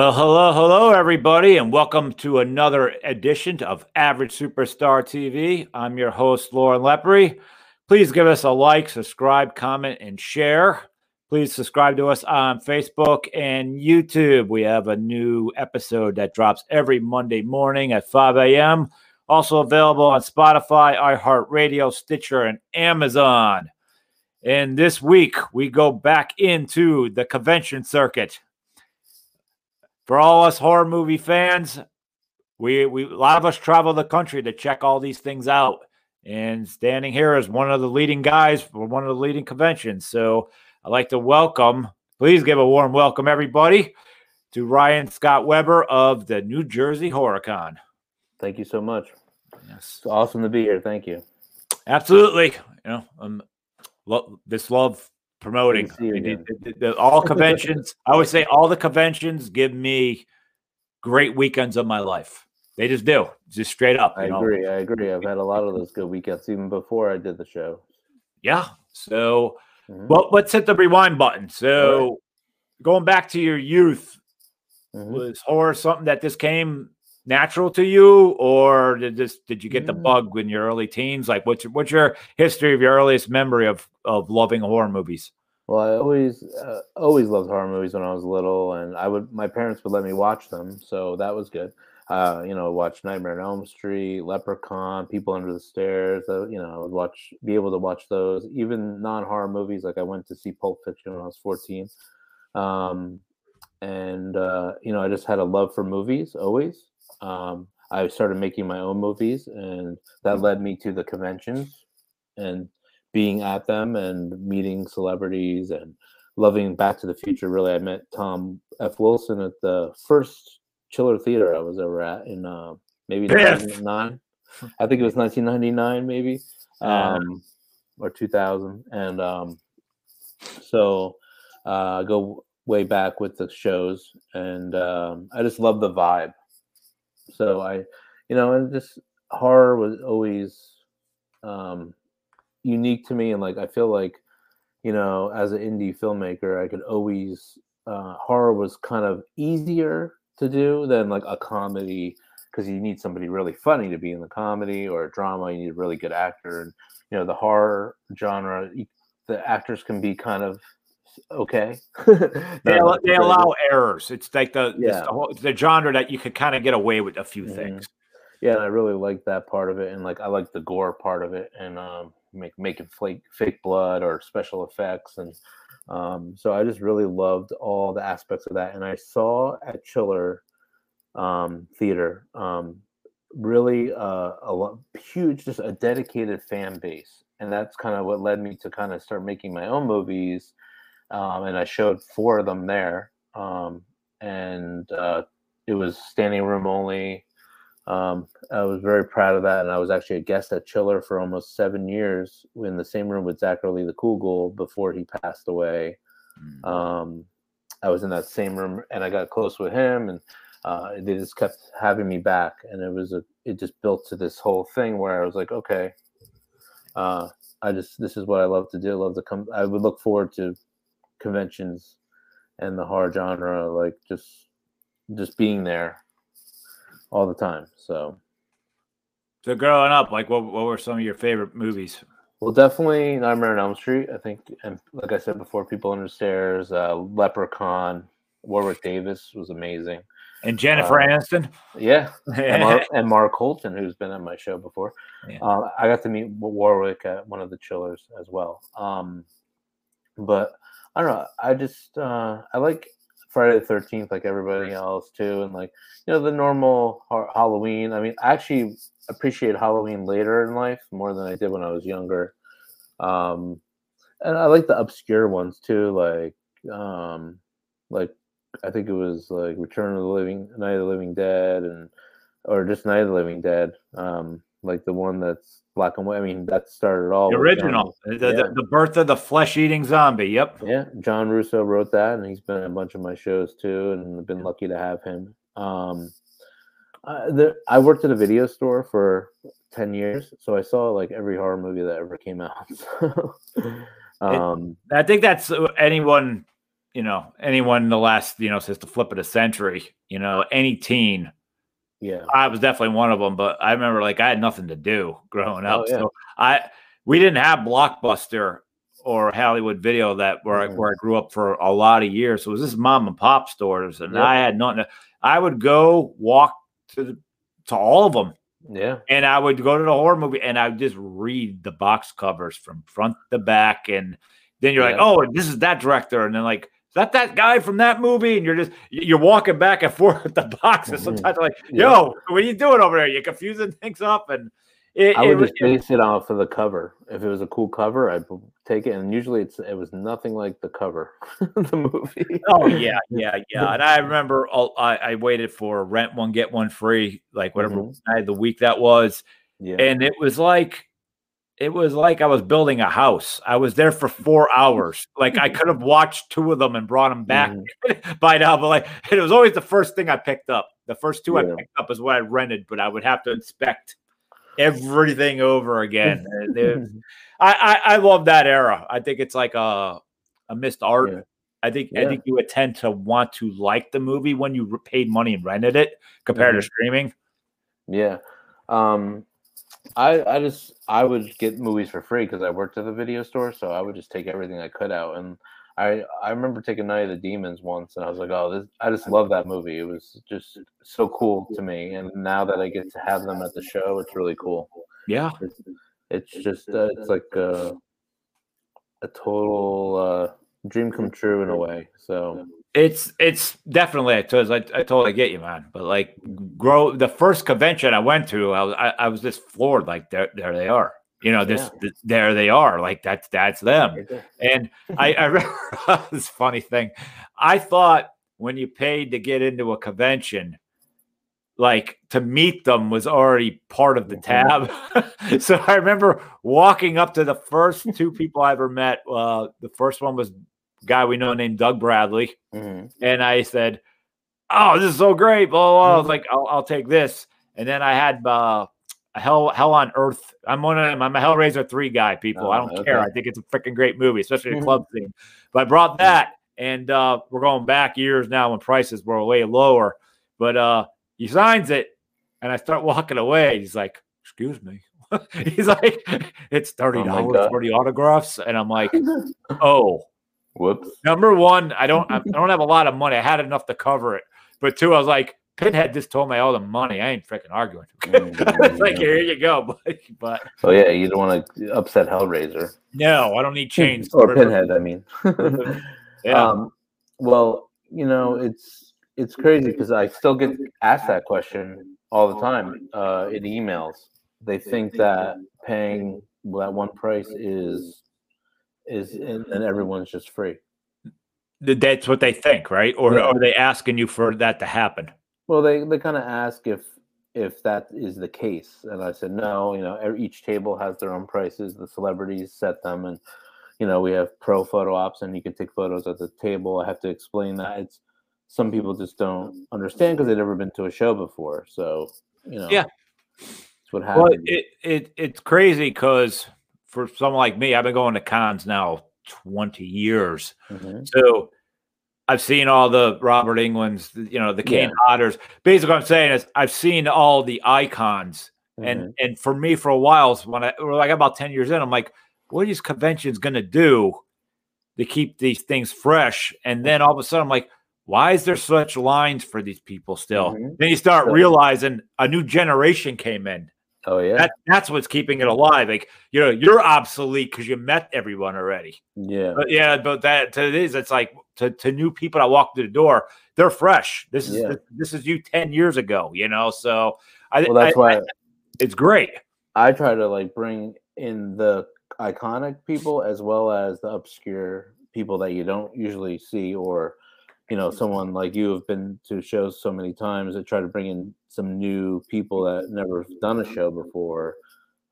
Well, hello, hello, everybody, and welcome to another edition of Average Superstar TV. I'm your host, Loren Lepre. Please give us a like, subscribe, comment, and share. Please subscribe to us on Facebook and YouTube. We have a new episode that drops every Monday morning at 5 a.m. Also available on Spotify, iHeartRadio, Stitcher, and Amazon. And this week, we go back into the convention circuit for all us horror movie fans, we we a lot of us travel the country to check all these things out. And standing here as one of the leading guys for one of the leading conventions. So I'd like to welcome, please give a warm welcome, everybody, to Ryan Scott Weber of the New Jersey HorrorCon. Thank you so much. Yes. It's awesome to be here. Thank you. Absolutely. You know, um, lo- this love promoting all conventions. I always say all the conventions give me great weekends of my life. They just do, just straight up. I agree. I agree. I've had a lot of those good weekends even before I did the show. Yeah. So, mm-hmm. well, let's hit the rewind button. So, right. going back to your youth, mm-hmm. was horror something that just came natural to you, or did this did you get the mm. bug in your early teens? Like, what's your, what's your history of your earliest memory of of loving horror movies? Well, I always uh, always loved horror movies when I was little, and I would my parents would let me watch them, so that was good. Uh, you know, watch Nightmare on Elm Street, Leprechaun, People Under the Stairs. Uh, you know, I would watch, be able to watch those, even non horror movies. Like I went to see Pulp Fiction when I was fourteen, um, and uh, you know, I just had a love for movies always. Um, I started making my own movies, and that led me to the conventions and being at them and meeting celebrities and loving Back to the Future. Really, I met Tom F. Wilson at the first Chiller Theater I was ever at in uh, maybe 1999. I think it was 1999, maybe, um, or 2000. And um, so uh, I go way back with the shows, and um, I just love the vibe. So I, you know, and just horror was always um, unique to me and like I feel like you know as an indie filmmaker I could always uh, horror was kind of easier to do than like a comedy because you need somebody really funny to be in the comedy or a drama you need a really good actor and you know the horror genre the actors can be kind of okay they, allow, they allow errors it's like the yeah. the, the, genre that you could kind of get away with a few mm-hmm. things yeah i really like that part of it and like i like the gore part of it and um make making fake fake blood or special effects and um, so I just really loved all the aspects of that and I saw at Chiller um, Theater um, really uh, a huge just a dedicated fan base and that's kind of what led me to kind of start making my own movies um, and I showed four of them there um, and uh, it was standing room only um, I was very proud of that, and I was actually a guest at Chiller for almost seven years in the same room with Zacherle the Cool Ghoul before he passed away. Mm. Um, I was in that same room, and I got close with him, and uh, they just kept having me back, and it was a it just built to this whole thing where I was like, okay, uh, I just this is what I love to do. I love to come. I would look forward to conventions and the horror genre, like just just being there all the time. So, so growing up, like what what were some of your favorite movies? Well, definitely Nightmare on Elm Street. I think, and like I said before, People Under the Stairs, uh, Leprechaun, Warwick Davis was amazing, and Jennifer uh, Aniston. Yeah, and, Mark, and, Mark, Holton, who's been on my show before. Yeah. Uh, I got to meet Warwick at one of the chillers as well. Um, but I don't know. I just uh, I like Friday the Thirteenth, like everybody else too, and like you know the normal ha- Halloween. I mean, I actually appreciate Halloween later in life more than I did when I was younger. Um, and I like the obscure ones too, like um, like I think it was like Return of the Living, Night of the Living Dead, and or just Night of the Living Dead. Um, like the one that's black and white. I mean, that started all the original, the, yeah. the, the, birth of the flesh-eating zombie. Yep. Yeah, John Russo wrote that, and he's been in a bunch of my shows too, and I've been lucky to have him. Um, uh, the, I worked at a video store for ten years, so I saw like every horror movie that ever came out. um, I think that's uh, anyone you know, anyone in the last, you know, since the flip of the century, you know, any teen. Yeah. I was definitely one of them, but I remember like I had nothing to do growing up. Oh, yeah. So I we didn't have Blockbuster or Hollywood Video that where I, Mhm. where I grew up for a lot of years. So it was this mom and pop stores, and Yep. I had nothing. To, I would go walk to the, to all of them, Yeah. and I would go to the horror movie, and I would just read the box covers from front to back, and then you're like, oh, this is that director, and then like. Is that that guy from that movie? And you're just you're walking back and forth with the boxes. Sometimes I'm like, Yeah. yo, what are you doing over there? You're confusing things up, and it, I would was- just base it off of the cover. If it was a cool cover, I'd take it. And usually, it's it was nothing like the cover, the movie. Oh yeah, yeah, yeah. And I remember all- I, I waited for rent one get one free, like whatever Mhm. night of the week that was, Yeah. and it was like it was like I was building a house. I was there for four hours. Like I could have watched two of them and brought them back Mhm. by now, but like it was always the first thing I picked up. The first two Yeah. I picked up is what I rented, but I would have to inspect everything over again. I, I I love that era. I think it's like a a missed art. Yeah. I think I think you would tend to want to like the movie when you paid money and rented it compared Mhm. to streaming. Yeah. Um I I just I would get movies for free because I worked at the video store, so I would just take everything I could out. And I I remember taking Night of the Demons once, and I was like, oh, this I just love that movie. It was just so cool to me. And now that I get to have them at the show, it's really cool. Yeah, It's, it's just uh, it's like uh, a total uh, dream come true in a way. So it's it's definitely because I, I totally get you, man. But like, grow the first convention I went to, I was I, I was just floored. Like there there they are. You know, this th- there they are. Like that's that's them. And I, I remember this funny thing. I thought when you paid to get into a convention, like to meet them was already part of the tab. so I remember walking up to the first two people I ever met. Uh, the first one was a guy we know named Doug Bradley. Mhm. And I said, Oh, this is so great. Blah, blah, blah. I was Mhm. like, I'll, I'll take this. And then I had uh, a Hell Hell on Earth. I'm one of them. I'm a Hellraiser 3 guy, people. I Oh, don't care. I think it's a freaking great movie, especially the Mhm. club theme. But I brought that, and uh, we're going back years now when prices were way lower. But uh, he signs it, and I start walking away. He's like, Excuse me. He's like, It's $30 Oh my God. for the autographs. And I'm like, Oh, Whoops. Number one, I don't I don't have a lot of money. I had enough to cover it. But two, I was like, Pinhead just told me all the money. I ain't freaking arguing. it's like, here you go. But, but Oh yeah, you don't want to upset Hellraiser no, I don't need chains. or Pinhead. I mean, Yeah. um, well, you know, it's it's crazy because I still get asked that question all the time uh, in emails. They think that paying that one price is is and, and everyone's just free. That's what they think, right? Or Yeah. are they asking you for that to happen? Well, they they kind of ask if if that is the case, and I said no. You know, each table has their own prices. The celebrities set them, and you know we have pro photo ops, and you can take photos at the table. I have to explain that. It's some people just don't understand because they've never been to a show before. So you know, Yeah. it's what happens. Well, it, it it's crazy because for someone like me, I've been going to cons now 20 years. Mhm. So I've seen all the Robert Englunds, you know, the Kane Yeah. Hodders. Basically, what I'm saying is I've seen all the icons. And Mhm. and for me, for a while, when I or like about 10 years in, I'm like, what are these conventions gonna do to keep these things fresh? And then all of a sudden I'm like, why is there such lines for these people still? Mhm. Then you start realizing a new generation came in. Oh yeah, That that's what's keeping it alive. Like you know, you're obsolete because you met everyone already. yeah, But yeah, but that to this, it's like to, to new people that walk through the door, they're fresh. This is Yeah. this is you ten years ago, you know. So I, well that's I- why. it's great. I try to like bring in the iconic people as well as the obscure people that you don't usually see or you know someone like you have been to shows so many times I try to bring in some new people that never done a show before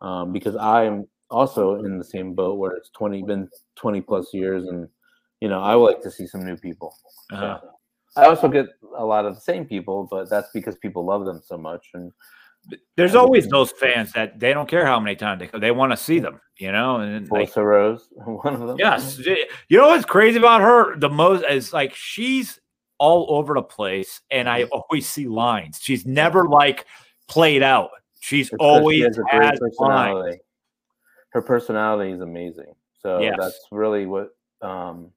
um, because I'm also in the same boat where it's 20 been 20 plus years and you know I would like to see some new people Uh-huh. I also get a lot of the same people but that's because people love them so much and there's always those fans that they don't care how many times they come, they want to see them, you know. And like, Rose, one of them. Yes, you know what's crazy about her? The most is like she's all over the place, and I always see lines. She's never like played out. She's always she has, has personality. Lines. Her personality is amazing. So yes. that's really what um,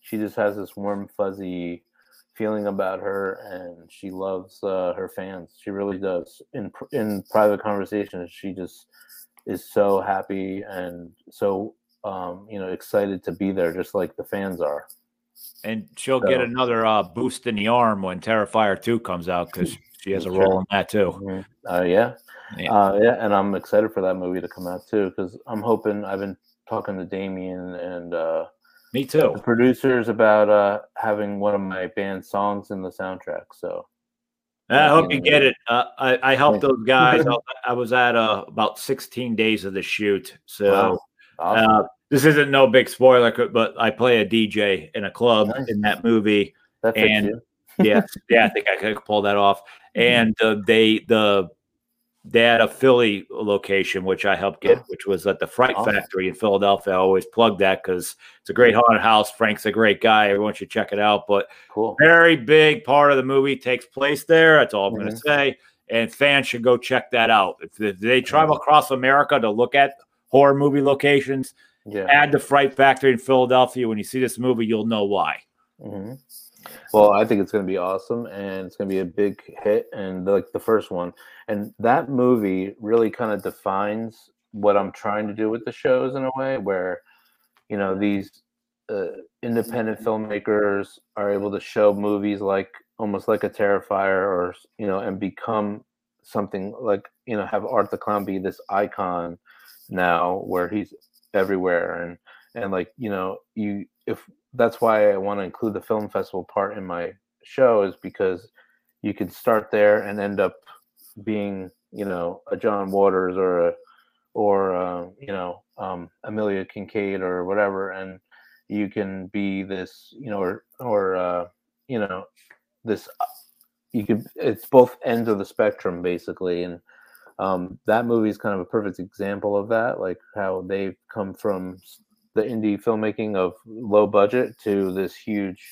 she just has this warm, fuzzy feeling about her, and she loves uh, her fans. She really does. In in private conversations, she just is so happy and so um, you know excited to be there, just like the fans are. And she'll so, get another uh, boost in the arm when Terrifier two comes out because she has a role in that too. Mm-hmm. Uh, yeah, yeah. Uh, yeah, and I'm excited for that movie to come out too because I'm hoping. I've been talking to Damien and uh, me too. The producers about uh, having one of my band songs in the soundtrack. So I hope you get it. Uh, I, I helped those guys. I was at uh, about 16 days of the shoot. So wow. awesome. uh, this isn't no big spoiler, but I play a DJ in a club nice. in that movie. That and yeah, yeah, I think I could pull that off. And uh, they the they had a Philly location, which I helped get, which was at the Fright. Factory in Philadelphia. I always plug that because it's a great haunted house. Frank's a great guy. Everyone should check it out. But cool. very big part of the movie takes place there. That's all I'm mm-hmm. going to say. And fans should go check that out. If, if they travel across America to look at horror movie locations, yeah. add the Fright Factory in Philadelphia. When you see this movie, you'll know why. Mm-hmm. Well, I think it's going to be awesome, and it's going to be a big hit, and like the first one, and that movie really kind of defines what I'm trying to do with the shows in a way where, you know, these uh, independent filmmakers are able to show movies like almost like a Terrifier, or you know, and become something like you know, have Art the Clown be this icon now where he's everywhere, and and like you know, you if that's why I want to include the film festival part in my show is because you could start there and end up being you know a John Waters or a or uh, you know um, Amelia Kinkade or whatever, and you can be this you know or or uh, you know this you could it's both ends of the spectrum basically and um, that movie is kind of a perfect example of that like how they've come from the indie filmmaking of low budget to this huge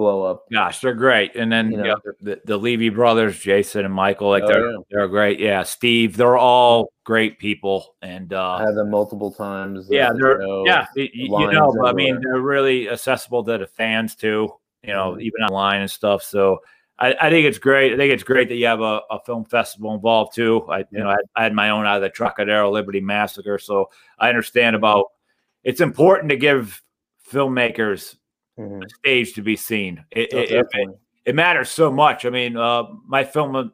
blow up. Gosh, they're great. And then you know, the, the Leavy brothers, Jason and Michael, like oh, they're yeah. they're great. Yeah, Steve, they're all great people. And uh, I had them multiple times. Yeah, they're yeah, you, you know, I mean, they're really accessible to the fans too. You know, mm-hmm. even online and stuff. So. I, I, think it's great. I think it's great that you have a, a film festival involved too. I, yeah. you know, I, I, had my own out of the Trocadero Liberty Massacre, so I understand about it's important to give filmmakers mm-hmm. a stage to be seen. It, oh, it, it, it, matters so much. I mean, uh, my film,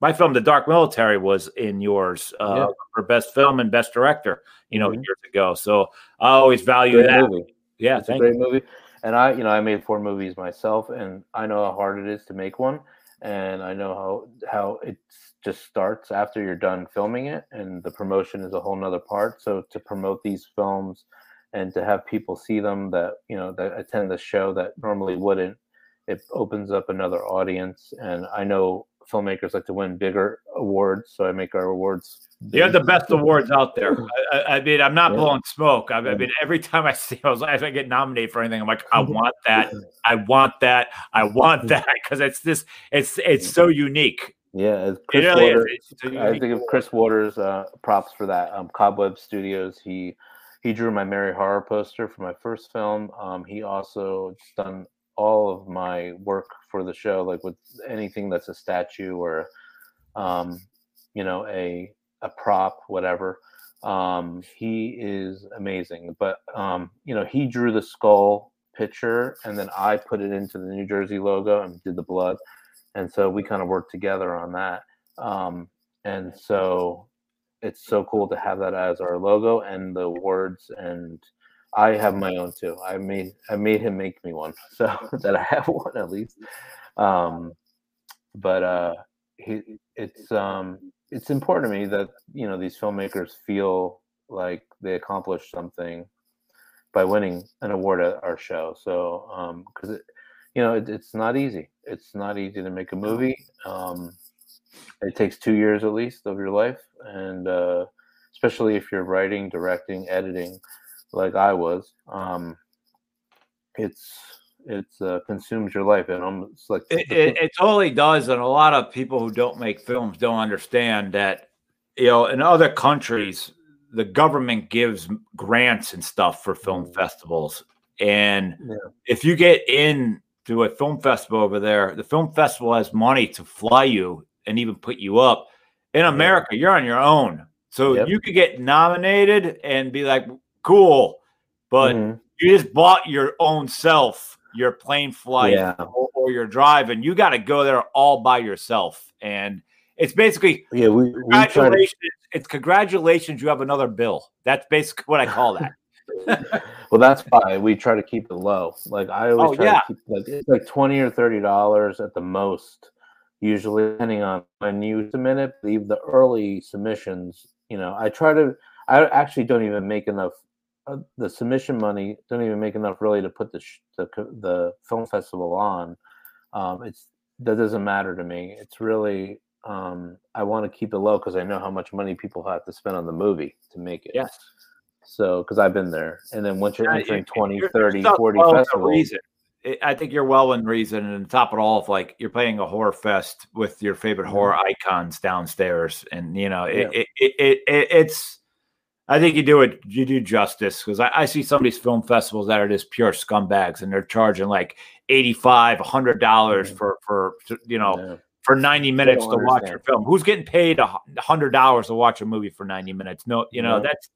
my film, The Dark Military, was in yours uh, yeah. for best film and best director. You know, mm-hmm. years ago. So I always value great that. Movie. Yeah, it's a great you. movie. And I, you know, I made four movies myself, and I know how hard it is to make one, and I know how how it just starts after you're done filming it, and the promotion is a whole nother part. So to promote these films and to have people see them that you know that attend the show that normally wouldn't it opens up another audience. And i know filmmakers like to win bigger awards so i make our awards you have the best awards out there. I, I mean i'm not yeah. blowing smoke. I, I, mean every time i see I, was, if i get nominated for anything i'm like i want that. I want that. I want that. Because it's this it's it's so unique yeah, Chris really Waters, I think of Chris Waters uh, props for that. Um, Cobweb Studios, he he drew my Mary Horror poster for my first film. Um, he also done all of my work for the show, like with anything that's a statue or, um, you know, a a prop, whatever. Um, he is amazing. But um, you know, he drew the skull picture, and then I put it into the New Jersey logo and did the blood, and so we kind of worked together on that. Um, and so it's so cool to have that as our logo and the words and I have my own too. I made I made him make me one so that I have one at least. Um, but uh, he, it's um, it's important to me that you know these filmmakers feel like they accomplished something by winning an award at our show. So because um, you know it, it's not easy. It's not easy to make a movie. Um, It takes two years at least of your life, and uh, especially if you're writing, directing, editing, like I was. Um, it's it's uh, consumes your life and almost like it, it, it, totally does and a lot of people who don't make films don't understand that you know in other countries the government gives grants and stuff for film mm. festivals and yeah. if you get in to a film festival over there the film festival has money to fly you and even put you up in america yeah. you're on your own so yep. you could get nominated and be like cool but mm-hmm. you just bought your own self your plane flight yeah. or, or your drive, and you got to go there all by yourself. And it's basically yeah, we, congratulations. We to... It's congratulations. You have another bill. That's basically what I call that. well, that's why we try to keep it low. Like I always oh, try yeah. to keep like it's like twenty or thirty dollars at the most, usually depending on when you submit it. Leave the early submissions. You know, I try to. I actually don't even make enough uh, the submission money don't even make enough really to put the sh- the, the film festival on. Um, it's that doesn't matter to me. It's really um, I want to keep it low because I know how much money people have to spend on the movie to make it. Yes. So, because I've been there, and then once you're yeah, entering 20, you're, 30, 40 well festivals, I think you're well in reason. And top it all, if like you're playing a horror fest with your favorite mm-hmm. horror icons downstairs, and you know, it, yeah. it, it, it, it, it's I think you do it. You do justice because I, I, see some of these film festivals that are just pure scumbags, and they're charging like eighty-five, hundred dollars mm-hmm. for for you know yeah. for ninety minutes to understand. watch your film. Who's getting paid a hundred dollars to watch a movie for ninety minutes? No, you know that's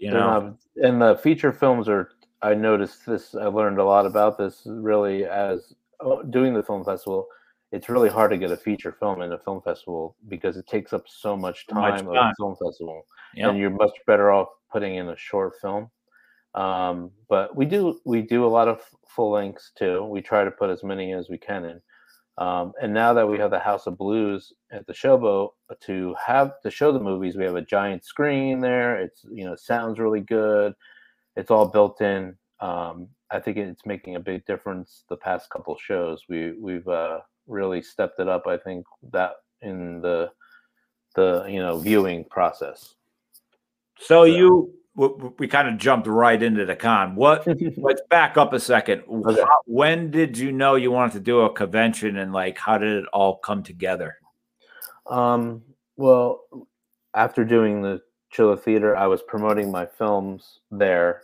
you know. and the feature films are. I noticed this. I learned a lot about this really as oh, doing the film festival it's really hard to get a feature film in a film festival because it takes up so much time, much time. of a film festival, yep. and you're much better off putting in a short film. Um, but we do we do a lot of full lengths too. We try to put as many as we can in. Um, and now that we have the House of Blues at the Showboat to have to show the movies, we have a giant screen there. It's you know sounds really good. It's all built in. Um, I think it's making a big difference. The past couple shows, we we've uh, really stepped it up. I think that in the the you know viewing process. So, so. you we kind of jumped right into the con. What? let's back up a second. Okay. How, when did you know you wanted to do a convention, and like how did it all come together? Um. Well, after doing the Chiller Theater, I was promoting my films there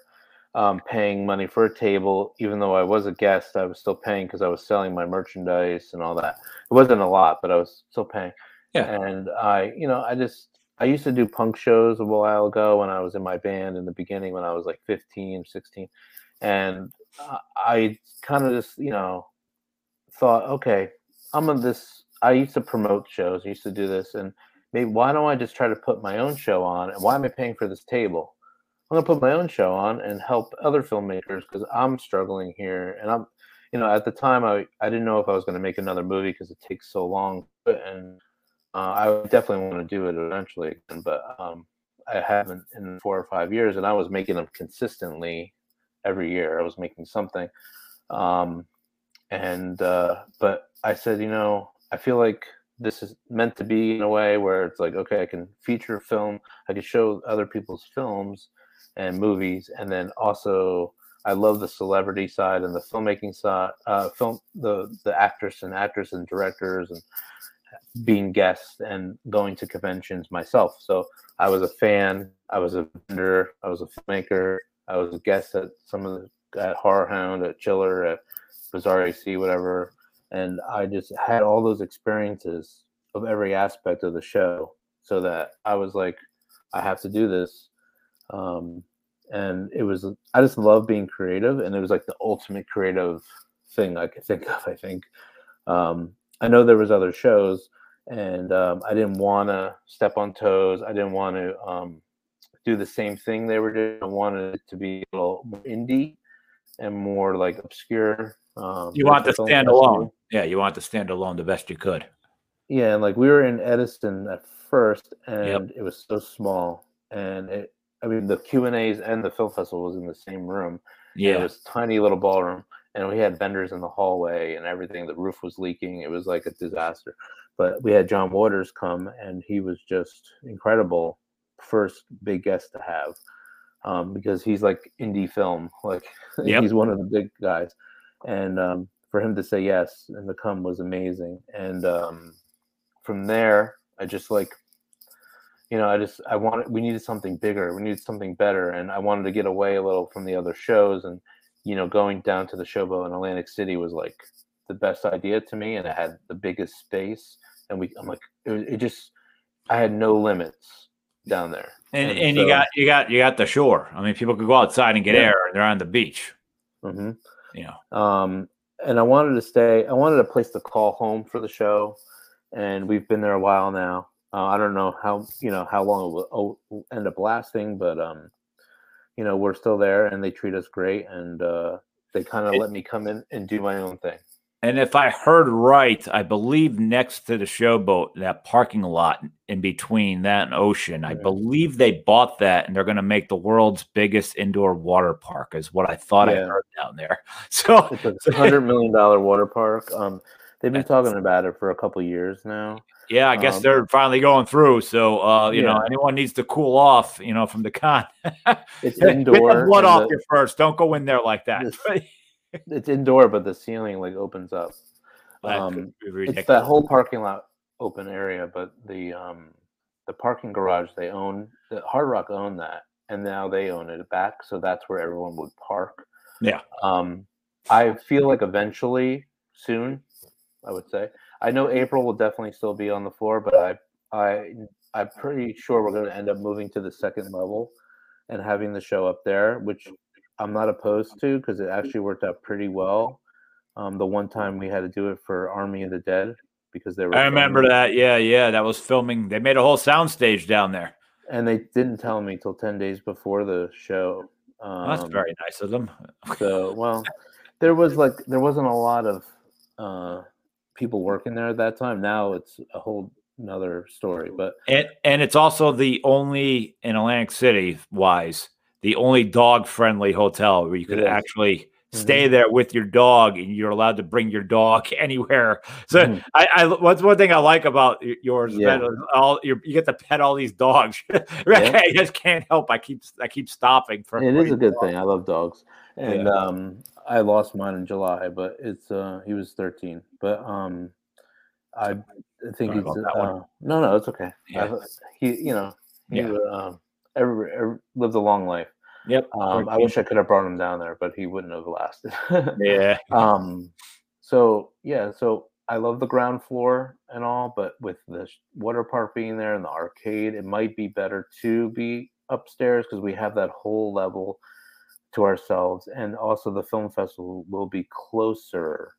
um, paying money for a table, even though I was a guest, I was still paying because I was selling my merchandise and all that. It wasn't a lot, but I was still paying. Yeah. And I, you know, I just, I used to do punk shows a while ago when I was in my band in the beginning when I was like 15, 16. And I kind of just, you know, thought, okay, I'm in this. I used to promote shows, I used to do this. And maybe why don't I just try to put my own show on? And why am I paying for this table? I'm gonna put my own show on and help other filmmakers because I'm struggling here, and I'm, you know, at the time I I didn't know if I was gonna make another movie because it takes so long, and uh, I definitely want to do it eventually, but um, I haven't in four or five years, and I was making them consistently every year. I was making something, um, and uh, but I said, you know, I feel like this is meant to be in a way where it's like, okay, I can feature film, I can show other people's films and movies, and then also I love the celebrity side and the filmmaking side, uh, film the the actors and actors and directors and being guests and going to conventions myself. So I was a fan, I was a vendor, I was a filmmaker, I was a guest at some of the at Horror Hound, at Chiller, at Bizarre AC, whatever, and I just had all those experiences of every aspect of the show, so that I was like, I have to do this um, and it was I just love being creative, and it was like the ultimate creative thing I could think of. I think um, I know there was other shows, and um, I didn't want to step on toes. I didn't want to um, do the same thing they were doing. I wanted it to be a little more indie and more like obscure. Um, you want to stand alone, yeah. You want to stand alone the best you could. Yeah, and like we were in Edison at first, and yep. it was so small, and it I mean, the Q and A's and the film festival was in the same room. Yeah, it was tiny little ballroom, and we had vendors in the hallway and everything. The roof was leaking. It was like a disaster. But we had John Waters come, and he was just incredible. First big guest to have um, because he's like indie film, like yep. he's one of the big guys, and um, for him to say yes and to come was amazing. And um, from there, I just like, you know, I just I wanted we needed something bigger, we needed something better, and I wanted to get away a little from the other shows, and you know, going down to the Showboat in Atlantic City was like the best idea to me, and it had the biggest space, and we I'm like it, it just I had no limits down there. And and, and so, you got you got you got the shore. I mean, people could go outside and get yeah. air, and they're on the beach. Mm-hmm. You know. Um, and I wanted to stay. I wanted a place to call home for the show, and we've been there a while now. Uh, I don't know how you know how long it will oh, end up lasting, but um, you know we're still there, and they treat us great, and uh, they kind of let me come in and do my own thing. And if I heard right, I believe next to the showboat, that parking lot in between that and Ocean, I believe they bought that and they're going to make the world's biggest indoor water park, is what I thought yeah. I heard down there. So it's a hundred million dollar water park. Um, they've been talking about it for a couple years now. Yeah, I guess um, they're finally going through. So, uh, you yeah. know, anyone needs to cool off, you know, from the con. it's indoor. Get the blood off the, you first. Don't go in there like that. it's indoor, but the ceiling like opens up. Um, it's that whole parking lot open area, but the um, the parking garage they own, the Hard Rock owned that, and now they own it back, so that's where everyone would park. Yeah. Um, I feel like eventually, soon, I would say. I know April will definitely still be on the floor, but I, I, I'm pretty sure we're going to end up moving to the second level and having the show up there, which I'm not opposed to because it actually worked out pretty well. Um, the one time we had to do it for Army of the Dead because they were. I remember filming. that. Yeah, yeah, that was filming. They made a whole soundstage down there. And they didn't tell me till ten days before the show. Um, That's very nice of them. so well, there was like there wasn't a lot of uh, people working there at that time. Now it's a whole another story. But and and it's also the only in Atlantic City wise the only dog friendly hotel where you could actually mm-hmm. stay there with your dog and you're allowed to bring your dog anywhere. So mm-hmm. I, I, what's one thing I like about yours yeah. all you get to pet all these dogs. yeah. I just can't help. I keep I keep stopping for. It is a good thing. I love dogs, and yeah. um, I lost mine in July, but it's uh, he was 13. But um, I think Sorry it's uh, no, no, it's okay. Yeah. I, he, you know, he yeah. uh, every, every, lived a long life. Yep. Um, I wish I could have brought him down there, but he wouldn't have lasted. yeah. Um. So yeah. So I love the ground floor and all, but with the water park being there and the arcade, it might be better to be upstairs because we have that whole level to ourselves, and also the film festival will be closer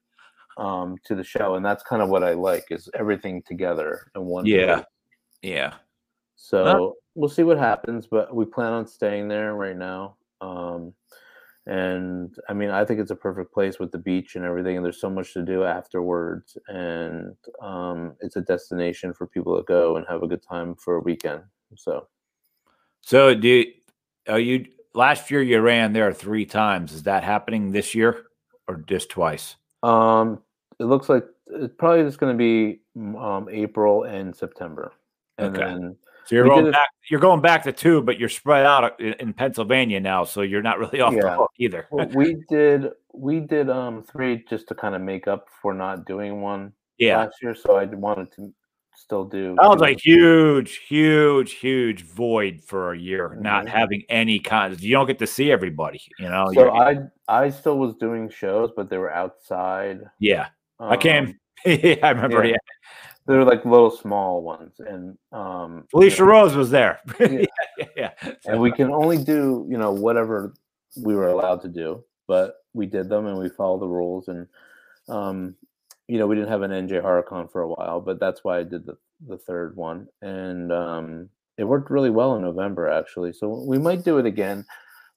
um, to the show, and that's kind of what I like is everything together in one. Yeah. Place. Yeah. So huh? we'll see what happens, but we plan on staying there right now. Um, and I mean, I think it's a perfect place with the beach and everything. And there's so much to do afterwards, and um, it's a destination for people to go and have a good time for a weekend. So, so do you, are you? Last year you ran there three times. Is that happening this year, or just twice? Um, it looks like it's probably just going to be um, April and September, and okay. then so you're going back. You're going back to two, but you're spread out in Pennsylvania now, so you're not really off yeah. the hook either. well, we did we did um three just to kind of make up for not doing one yeah. last year. So I wanted to still do. That was a huge, huge, huge void for a year, mm-hmm. not having any kind. You don't get to see everybody, you know. So I I still was doing shows, but they were outside. Yeah, um, I came. yeah, I remember. Yeah. yeah. They're like little small ones, and um, Felissa you know, Rose was there. yeah. yeah, and we can only do you know whatever we were allowed to do, but we did them and we followed the rules, and um, you know we didn't have an NJ HorrorCon for a while, but that's why I did the the third one, and um, it worked really well in November actually. So we might do it again.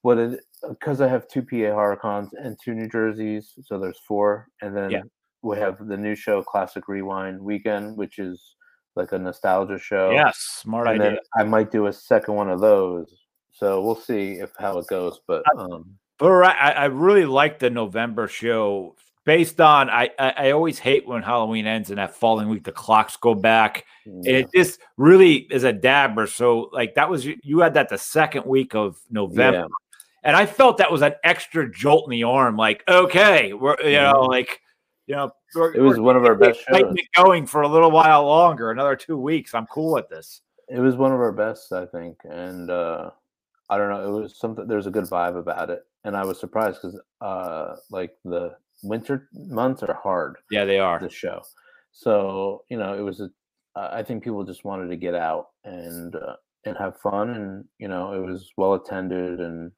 What it because I have two PA HorrorCons and two New Jerseys, so there's four, and then yeah we have the new show Classic Rewind Weekend, which is like a nostalgia show. Yes, smart and idea. I might do a second one of those. So we'll see if how it goes. But um but I, I really like the November show based on I, I, I always hate when Halloween ends and that following week the clocks go back. Yeah. It just really is a dabber. So like that was you had that the second week of November. Yeah. And I felt that was an extra jolt in the arm. Like, okay, we're you know, Mhm. like you know, It was one of our best shows. going for a little while longer, another two weeks. I'm cool with this. It was one of our best, I think, and uh, I don't know. It was something. There's a good vibe about it, and I was surprised because, uh, like the winter months are hard. Yeah, they are. The show, so you know, it was. A, I I think people just wanted to get out and uh, and have fun, and you know, it was well attended, and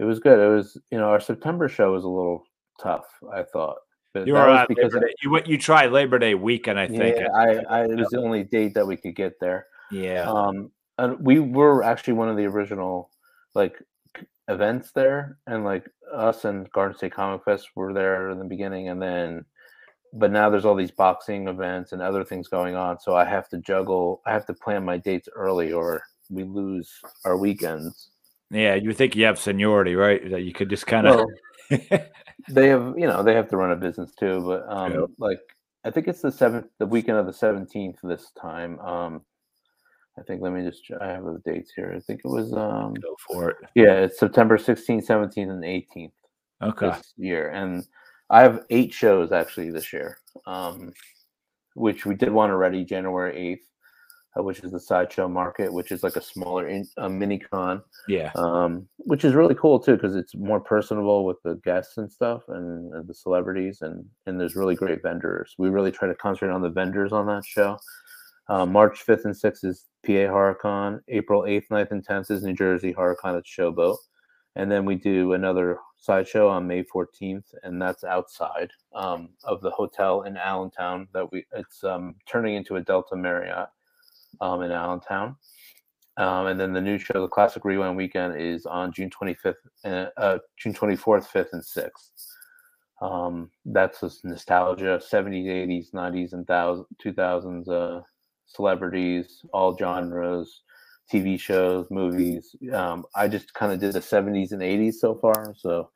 it was good. It was, you know, our September show was a little tough. I thought, but You were on Labor Day. You went. You tried Labor Day weekend, I think. yeah, I, I it was the only date that we could get there. yeah. Um, and we were actually one of the original like events there, and like us and Garden State Comic Fest were there in the beginning, and then, but now there's all these boxing events and other things going on, so I have to juggle. I have to plan my dates early, or we lose our weekends. Yeah, you think you have seniority, right? That you could just kind of. Well, they have, you know, they have to run a business too, but um, Yep. like I think it's the seventh, the weekend of the seventeenth this time. Um, I think let me just. I have the dates here. I think it was um. Go for it. Yeah, it's September 16th, 17th, and 18th Okay. this year. And I have eight shows actually this year, um, which we did one already January 8th, uh, which is the Sideshow Market, which is like a smaller in, a mini con, Yeah. um, which is really cool too because it's more personable with the guests and stuff and, and the celebrities. And, and there's really great vendors. We really try to concentrate on the vendors on that show. Uh, March 5th and 6th is PA HorrorCon. April 8th, 9th, and 10th is New Jersey HorrorCon at Showboat. And then we do another sideshow on May 14th, and that's outside um, of the hotel in Allentown. That we it's um, turning into a Delta Marriott um, in Allentown. Um, and then the new show, the Classic Rewind Weekend, is on June 25th, and, uh, June 24th, 5th, and 6th. Um, that's just nostalgia, 70s, 80s, 90s, and thousands, 2000s uh, celebrities, all genres, TV shows, movies. Um, I just kind of did the 70s and 80s so far, so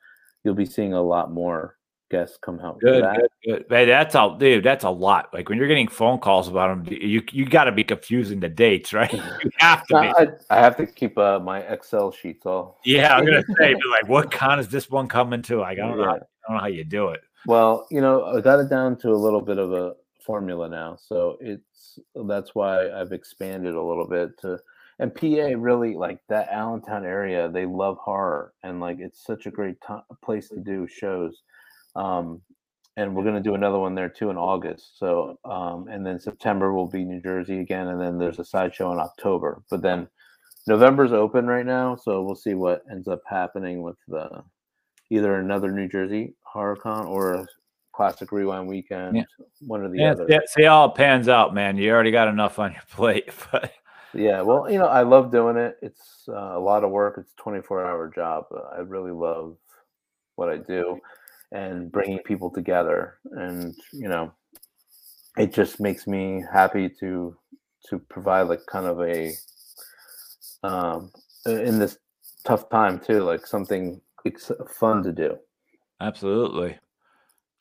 you'll be seeing a lot more guests come out. Good, that. good, good. Hey, that's a dude. That's a lot. Like when you're getting phone calls about them, you you got to be confusing the dates, right? You have to be. I, I have to keep uh, my Excel sheets all. Yeah, I'm gonna say, like, what con is this one coming to? Like, I don't know. How, I don't know how you do it. Well, you know, I got it down to a little bit of a formula now, so it's that's why I've expanded a little bit to. And PA really like that Allentown area. They love horror, and like it's such a great to- place to do shows. Um, and we're gonna do another one there too in August. So, um, and then September will be New Jersey again, and then there's a sideshow in October. But then November's open right now, so we'll see what ends up happening with the either another New Jersey HorrorCon or a classic rewind weekend, Yeah. one or the Yeah, other. yeah, see how it pans out, man. You already got enough on your plate. But Yeah, well, you know, I love doing it. It's uh, a lot of work. It's a 24 hour job. but I really love what I do and bringing people together. And, you know, it just makes me happy to to provide like kind of a um in this tough time too, like something fun to do. absolutely.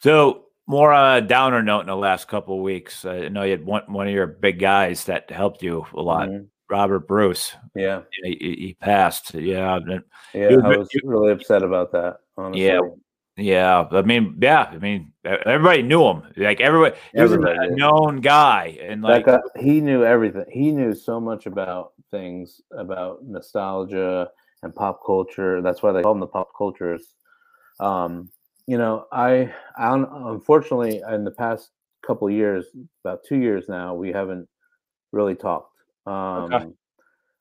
So more on a downer note in the last couple of weeks. I know you had one one of your big guys that helped you a lot, Mhm. Robert Bruce. Yeah. He, he- passed. Yeah, Yeah, You- I was really upset about that. Honestly. yeah. I mean, yeah. I mean, everybody knew him. Like everybody, he was a Everybody known guy, and like guy, he knew everything. He knew so much about things, about nostalgia and pop culture. That's why they call him the pop cultures. Um, you know, I, I unfortunately in the past couple of years, about two years now, we haven't really talked. Um,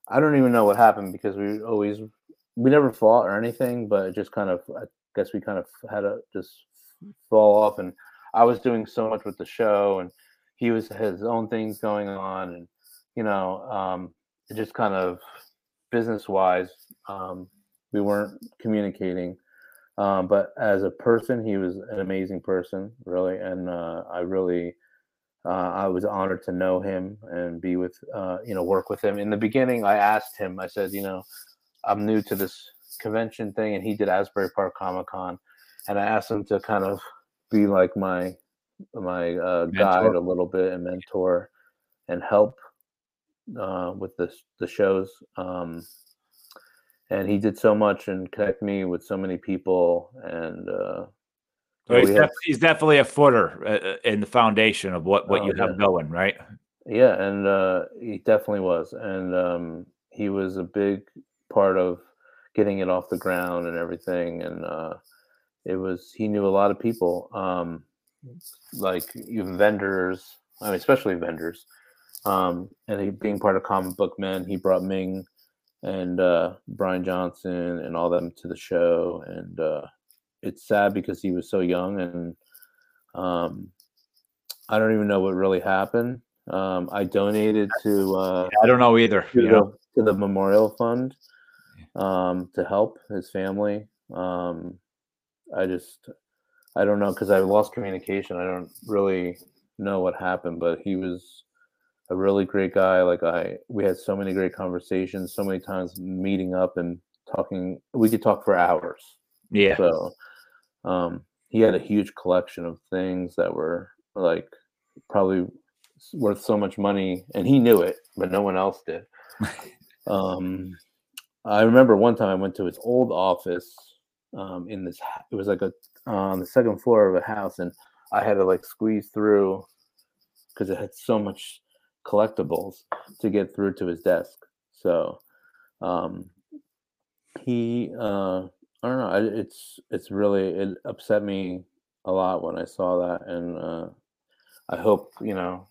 I don't even know what happened because we always we never fought or anything, but it just kind of guess we kind of had to just fall off. And I was doing so much with the show, and he was his own things going on, and you know, um, just kind of business wise, um, we weren't communicating. Um, but as a person, he was an amazing person, really, and uh, I really uh, I was honored to know him and be with, uh, you know, work with him. In the beginning, I asked him, I said, you know, I'm new to this convention thing, and he did Asbury Park Comic Con, and I asked him to kind of be like my my uh, guide a little bit and mentor and help uh, with this the shows. Um, and he did so much and connect me with so many people and uh, he's, def- he's, definitely a footer uh, uh, in the foundation of what what oh, you have going right yeah and uh, he definitely was and um, he was a big part of getting it off the ground and everything and uh, it was he knew a lot of people um, like even vendors I mean especially vendors um, and he being part of comic book men he brought ming and uh, Bryan Johnson and all them to the show. And uh, it's sad because he was so young, and um, I don't even know what really happened. Um, I donated to. Uh, I don't know either. To, the, to the, memorial fund um, to help his family. Um, I just, I don't know because I lost communication. I don't really know what happened, but he was a really great guy. Like I, we had so many great conversations, so many times meeting up and talking. We could talk for hours. Yeah. So, um, he had a huge collection of things that were like probably worth so much money, and he knew it, but no one else did. um, I remember one time I went to his old office um, in this. It was like a on the second floor of a house, and I had to like squeeze through because it had so much collectibles to get through to his desk. So um, he, uh, I don't know, it's it's really it upset me a lot when I saw that, and uh, I hope you know,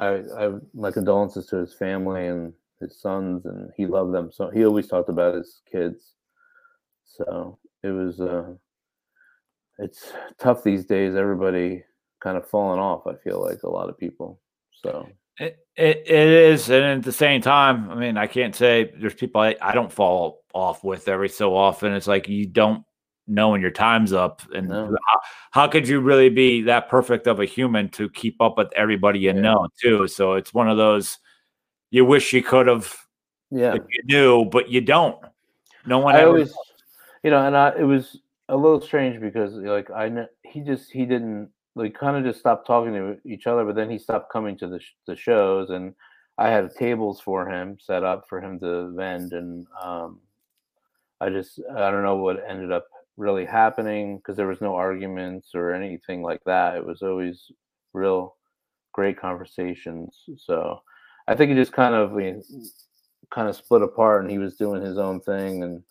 I I my condolences to his family and his sons, and he loved them so he always talked about his kids. So it was uh, it's tough these days. Everybody kind of falling off. I feel like a lot of people. So it, it, it is, and at the same time, I mean, I can't say there's people I, I don't fall off with every so often. It's like you don't know when your time's up, and no. how, how, could you really be that perfect of a human to keep up with everybody you yeah. know too? So it's one of those you wish you could have, yeah, you knew, but you don't. No one. I always, you know, and I, it was a little strange because like I he just he didn't like kind of just stopped talking to each other, but then he stopped coming to the, sh- the shows, and I had tables for him set up for him to vend, and um, I just I don't know what ended up really happening because there was no arguments or anything like that. It was always real great conversations. So I think he just kind of we kind of split apart, and he was doing his own thing, and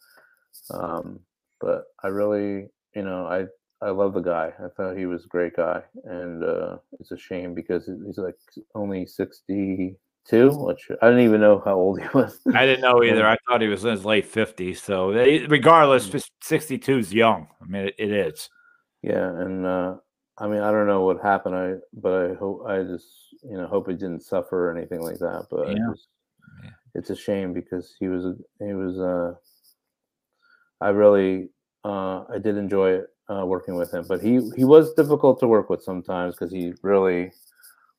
um, but I really you know I I love the guy. I thought he was a great guy, and uh, it's a shame because he's like only sixty-two. Which I didn't even know how old he was. I didn't know either. I thought he was in his late fifties. So regardless, mm. sixty-two is young. I mean, it, it is. Yeah, and uh, I mean, I don't know what happened. I but I hope I just you know hope he didn't suffer or anything like that. But yeah. just, yeah. it's a shame because he was he was. Uh, I really uh, I did enjoy it uh, working with him, but he he was difficult to work with sometimes because he really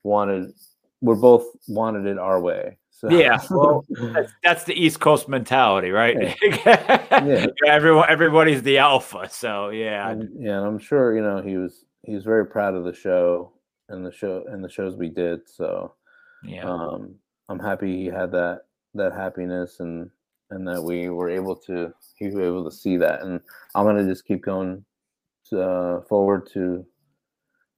wanted. We're both wanted it our way. So. Yeah, well, that's, that's, the East Coast mentality, right? yeah. Everyone, everybody's the alpha. So yeah, and, yeah, and I'm sure you know he was he was very proud of the show and the show and the shows we did. So yeah, um, I'm happy he had that that happiness and and that we were able to he was able to see that and i'm going to just keep going uh, forward to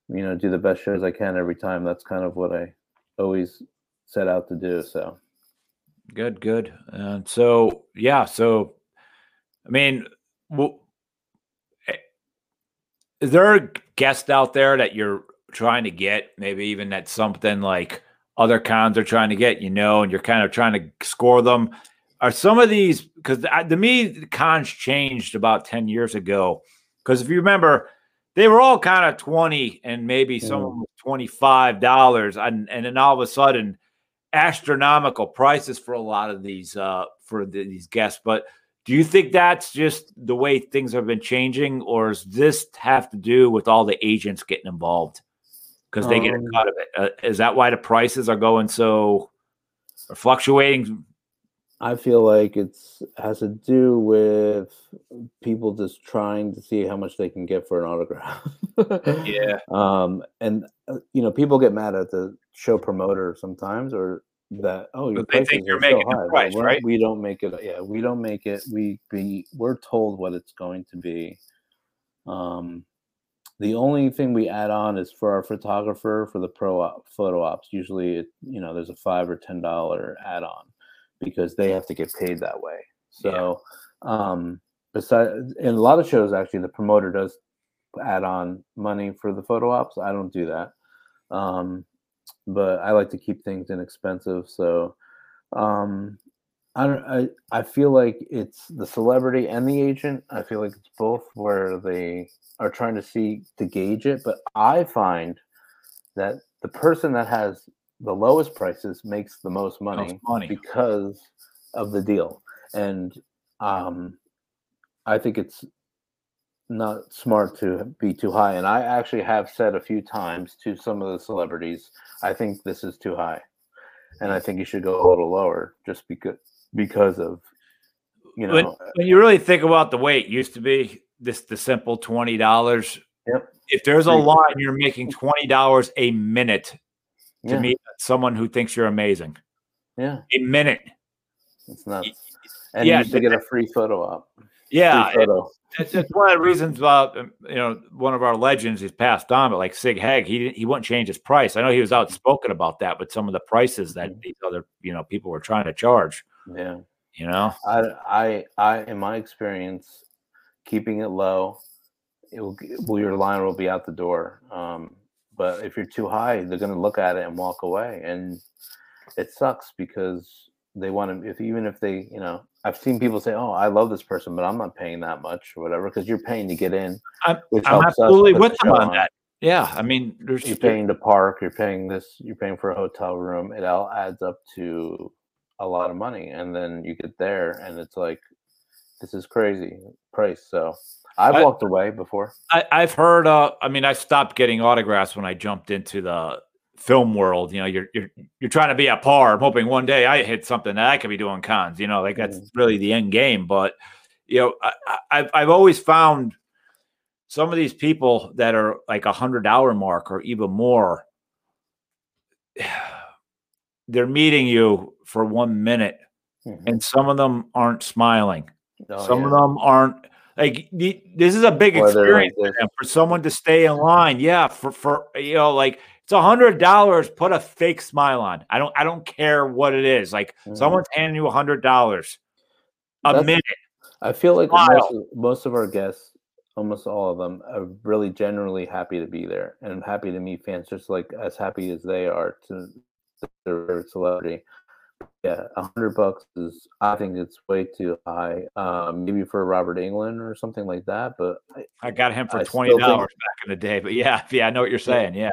you know do the best shows I can every time. That's kind of what I always set out to do. So good, good. Uh, so yeah, so I mean, well, is there a guest out there that you're trying to get? Maybe even that something like other cons are trying to get, you know, and you're kind of trying to score them. Are some of these because to me, the cons changed about 10 years ago because if you remember, they were all kind of 20 and maybe some mm. $25. And, and then all of a sudden, astronomical prices for a lot of these uh, for the, these guests. But do you think that's just the way things have been changing, or does this have to do with all the agents getting involved because they um, get a cut of it? Uh, is that why the prices are going so fluctuating I feel like it's has to do with people just trying to see how much they can get for an autograph. Yeah. Um, and uh, you know, people get mad at the show promoter sometimes, or that oh, your But they think you're so making the high. Price, right? We don't make it. Yeah, we don't make it. We be we're told what it's going to be. Um, the only thing we add on is for our photographer for the pro op, photo ops. Usually, it, you know, there's a five or ten dollar add on because they have to get paid that way. Yeah. So, um, besides, in a lot of shows, actually, the promoter does add on money for the photo ops. I don't do that, um, but I like to keep things inexpensive. So, um, I don't. I I feel like it's the celebrity and the agent. I feel like it's both where they are trying to see to gauge it. But I find that the person that has the lowest prices makes the most money money. because of the deal. And um, I think it's not smart to be too high. And I actually have said a few times to some of the celebrities, I think this is too high. And I think you should go a little lower just because because of you know when, when you really think about the way it used to be, this the simple twenty dollars. Yep. If there's a line, you're making twenty dollars a minute to yeah, meet someone who thinks you're amazing. yeah, A minute. it's not And yeah, you used to get a free photo op. Free Yeah, photo. It's, it's one of the reasons about um, you know one of our legends is passed on, but like Sid Haig, he didn't, he wouldn't change his price. I know he was outspoken about that, but some of the prices that Mhm. these other you know people were trying to charge, Yeah. you know, I, I, I, in my experience, keeping it low, it will, well, your line will be out the door. Um, but if you're too high, they're going to look at it and walk away, and it sucks because they want to. If even if they, you know, I've seen people say, "Oh, I love this person, but I'm not paying that much or whatever," because you're paying to get in. I'm- which I'm helps absolutely with them on that. Yeah, I mean, there's You're paying to park. You're paying this. You're paying for a hotel room. It all adds up to a lot of money, and then you get there, and it's like, this is crazy price. So I've I- walked away before. I, I've heard. Uh, I mean, I stopped getting autographs when I jumped into the film world. You know, you're you're you're trying to be a par. I'm hoping one day I hit something that I could be doing cons. You know, like that's really the end game. But you know, I, I, I've I've always found some of these people that are like a hundred dollar mark or even more. They're meeting you for one minute, Mhm. and some of them aren't smiling. Oh, Some yeah. of them aren't like this is a big Or like experience them, for someone to stay in line. Yeah, for for you know, like it's a hundred dollars. Put a fake smile on. I don't I don't care what it is. Like Mhm. someone's handing you a hundred dollars a That's- minute. I feel like most of, most of our guests, almost all of them, are really generally happy to be there and happy to meet fans, just like as happy as they are to their celebrity. Yeah, a hundred bucks is, I think it's way too high. Um, maybe for Robert Englund or something like that, but I, I got him for I twenty dollars back in the day. But yeah, yeah, I know what you're saying. Yeah,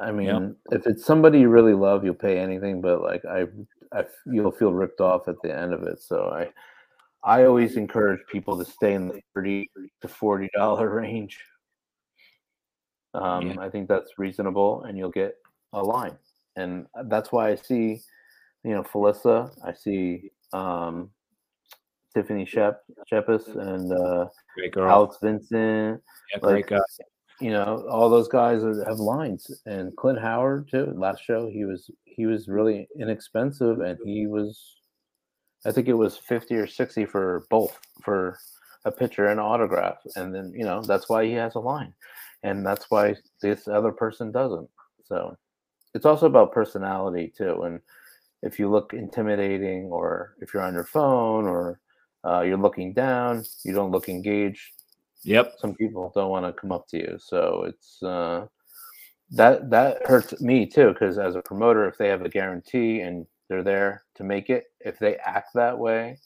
I mean, if it's somebody you really love, you'll pay anything. But like, I, I, you'll feel ripped off at the end of it. So I, I always encourage people to stay in the thirty to forty dollar range. Um, Yeah. I think that's reasonable, and you'll get a line, and that's why I see, you know, Felissa, I see um, Tiffany Shep, Shepis, and uh. Alex Vincent yeah, great like, guy. You know all those guys have lines and clint howard too last show he was he was really inexpensive and he was i think it was 50 or 60 for both for a picture and autograph and then you know that's why he has a line and that's why this other person doesn't so. It's also about personality too and if you look intimidating or if you're on your phone or uh, you're looking down you don't look engaged Yep. some people don't want to come up to you so it's uh that that hurts me too because as a promoter if they have a guarantee and they're there to make it if they act that way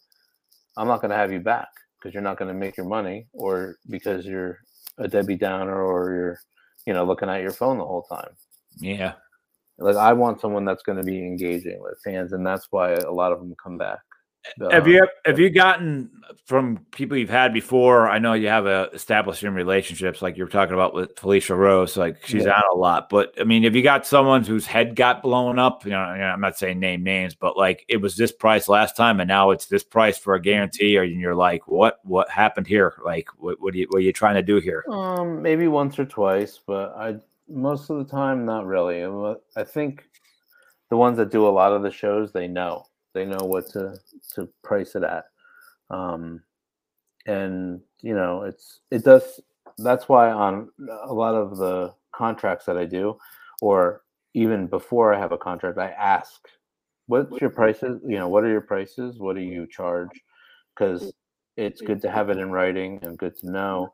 i'm not going to have you back because you're not going to make your money or because you're a debbie downer or you're you know looking at your phone the whole time Yeah. like i want someone that's going to be engaging with fans and that's why a lot of them come back have you have you gotten from people you've had before? I know you have a establishing relationships, like you were talking about with Felissa Rose. Like she's yeah. on a lot, but I mean, have you got someone whose head got blown up? You know, I'm not saying name names, but like it was this price last time, and now it's this price for a guarantee, or you're like, what what happened here? Like, what what, you, what are you trying to do here? Um, maybe once or twice, but I most of the time not really. I think the ones that do a lot of the shows, they know they know what to to price it at. Um, and you know, it's it does. That's why on a lot of the contracts that I do, or even before I have a contract, I ask, "What's your prices? You know, what are your prices? What do you charge?" Because it's good to have it in writing and good to know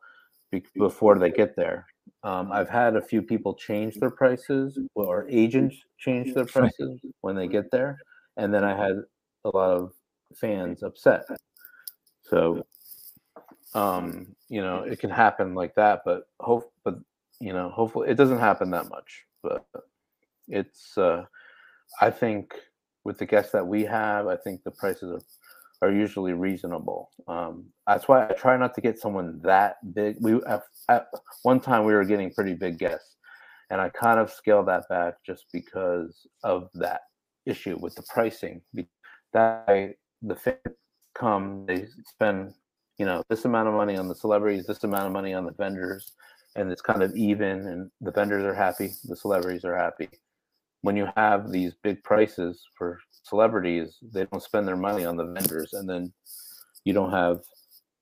before they get there. Um, I've had a few people change their prices, or agents change their prices when they get there, and then I had a lot of fans upset. So, um, you know, it can happen like that, but hope, but you know, hopefully it doesn't happen that much. But it's, uh, I think, with the guests that we have, I think the prices are are usually reasonable. Um, that's why I try not to get someone that big. We at, at one time we were getting pretty big guests, and I kind of scaled that back just because of that issue with the pricing. That the fans come, they spend you know this amount of money on the celebrities, this amount of money on the vendors, and it's kind of even, and the vendors are happy, the celebrities are happy. When you have these big prices for celebrities, they don't spend their money on the vendors, and then you don't have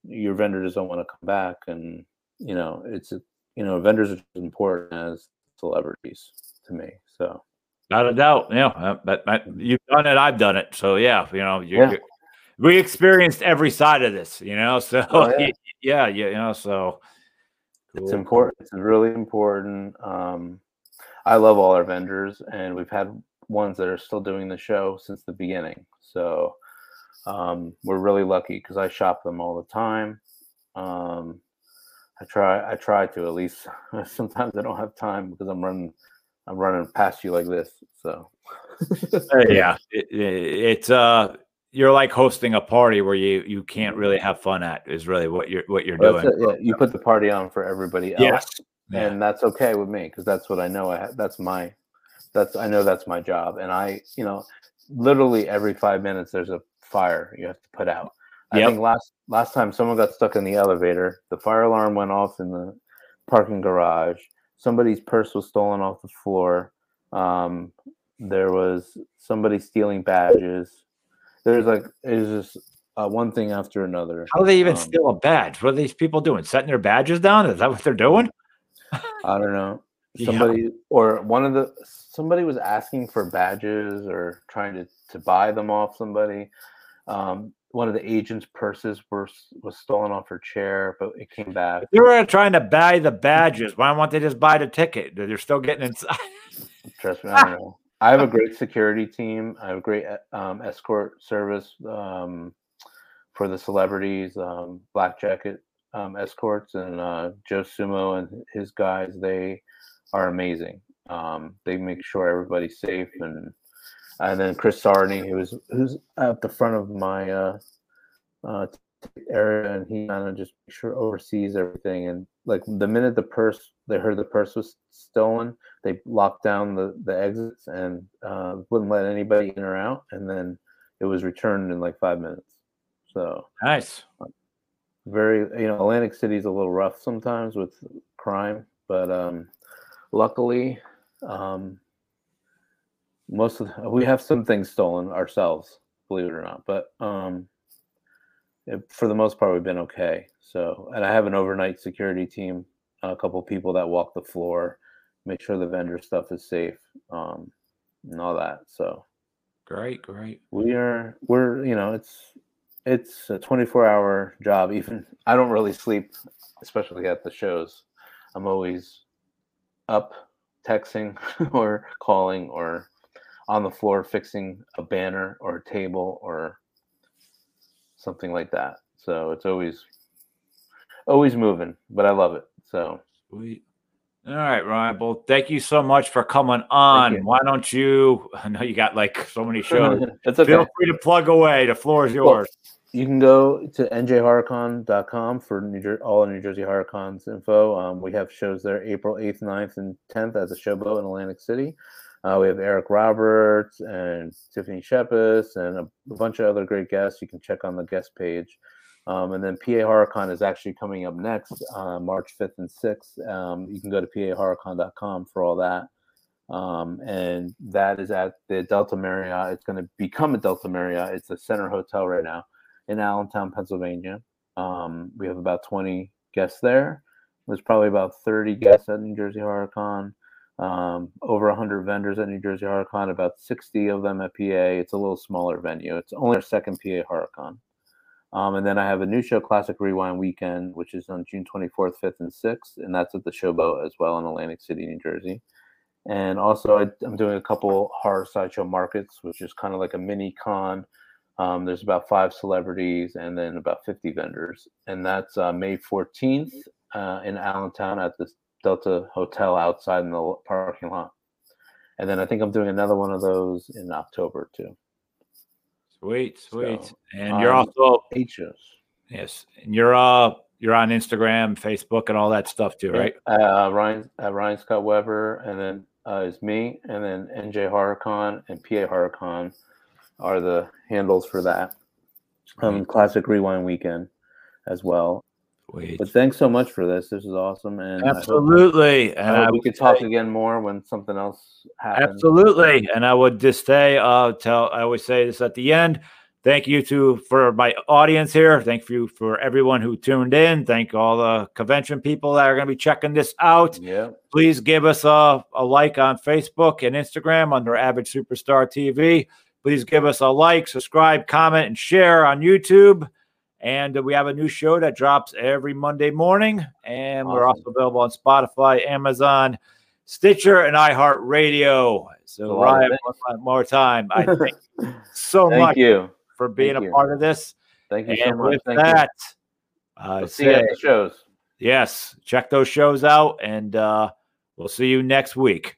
your vendors don't want to come back, and you know it's you know vendors are as important as celebrities to me. So not a doubt. Yeah, but, but you've done it. I've done it. So yeah, you know, you, yeah. we experienced every side of this. You know, so oh, yeah. yeah, yeah, you know, so cool. it's important. It's really important. Um, I love all our vendors, and we've had ones that are still doing the show since the beginning. So um, we're really lucky because I shop them all the time. Um, I try. I try to at least. Sometimes I don't have time because I'm running I'm running past you like this. So yeah, it, it's uh, you're like hosting a party where you you can't really have fun at is really what you're what you're doing. Yeah, you put the party on for everybody else, yes. Yeah. and that's okay with me because that's what I know. I that's my that's I know that's my job, and I you know literally every five minutes there's a fire you have to put out. I yep. think last last time someone got stuck in the elevator, the fire alarm went off in the parking garage somebody's purse was stolen off the floor. Um, there was somebody stealing badges. There's like it's just uh, one thing after another. How do they even um, steal a badge? What are these people doing? Setting their badges down? Is that what they're doing? I don't know. Somebody yeah. or one of the somebody was asking for badges or trying to to buy them off somebody. Um, one of the agent's purses were was stolen off her chair, but it came back. They were trying to buy the badges. Why won't they just buy the ticket? They're still getting inside. Trust me, I don't know. I have a great security team. I have a great um, escort service um, for the celebrities, um, Black Jacket um, escorts, and uh, Joe Sumo and his guys. They are amazing. Um, they make sure everybody's safe and and then Chris Sarney, who was who's at the front of my uh, uh, area, and he kind of just sure oversees everything. And like the minute the purse, they heard the purse was stolen, they locked down the the exits and uh, wouldn't let anybody in or out. And then it was returned in like five minutes. So nice. Very, you know, Atlantic City's a little rough sometimes with crime, but um, luckily, um, most of the, we have some things stolen ourselves, believe it or not, but um, it, for the most part, we've been okay. So, and I have an overnight security team, a couple people that walk the floor, make sure the vendor stuff is safe, um, and all that. So, great, great. We are, we're, you know, it's it's a 24 hour job. Even I don't really sleep, especially at the shows. I'm always up texting or calling or on the floor fixing a banner or a table or something like that. So it's always always moving, but I love it. So sweet. All right, Ryan. Well, thank you so much for coming on. Why don't you? I know you got like so many shows. That's okay. Feel free to plug away. The floor is yours. You can go to njhorrorcon.com for New Jer- all New Jersey HorrorCons info. Um, we have shows there April 8th, 9th, and 10th as a Showboat in Atlantic City. Uh, we have Eric Roberts and Tiffany Shepis and a, a bunch of other great guests. You can check on the guest page. Um, and then PA HorrorCon is actually coming up next, uh, March 5th and 6th. Um, you can go to pahorrorcon.com for all that. Um, and that is at the Delta Marriott. It's going to become a Delta Marriott. It's a center hotel right now in Allentown, Pennsylvania. Um, we have about 20 guests there. There's probably about 30 guests at New Jersey HorrorCon. Um, over 100 vendors at New Jersey HorrorCon, about 60 of them at PA. It's a little smaller venue. It's only our second PA HorrorCon. Um, and then I have a new show, Classic Rewind Weekend, which is on June 24th, 5th, and 6th. And that's at the Showboat as well in Atlantic City, New Jersey. And also, I, am doing a couple horror sideshow markets, which is kind of like a mini con. Um, there's about five celebrities and then about 50 vendors. And that's uh, May 14th uh, in Allentown at the Delta Hotel outside in the parking lot. And then I think I'm doing another one of those in October too. Sweet, sweet. So, and you're um, also shows. Yes, and you're uh you're on Instagram, Facebook, and all that stuff too, right? Uh, Ryan uh, Ryan Scott Weber, and then uh, is me, and then NJ HorrorCon and PA HorrorCon are the handles for that. Um, Classic Rewind Weekend as well. Wait. But thanks so much for this. This is awesome, and absolutely. I hope, and I we could talk again more when something else happens. Absolutely, and I would just say, uh, tell I always say this at the end. Thank you to for my audience here. Thank you for everyone who tuned in. Thank all the convention people that are going to be checking this out. Yeah. Please give us a, a like on Facebook and Instagram under Average Superstar TV. Please give us a like, subscribe, comment, and share on YouTube. And we have a new show that drops every Monday morning. And awesome. we're also available on Spotify, Amazon, Stitcher, and iHeartRadio. So, Ryan, one more time, I thank you so thank much you. for being thank a you. part of this. Thank you and so much. With thank that, uh, we'll see you at the shows. Yes, check those shows out, and uh, we'll see you next week.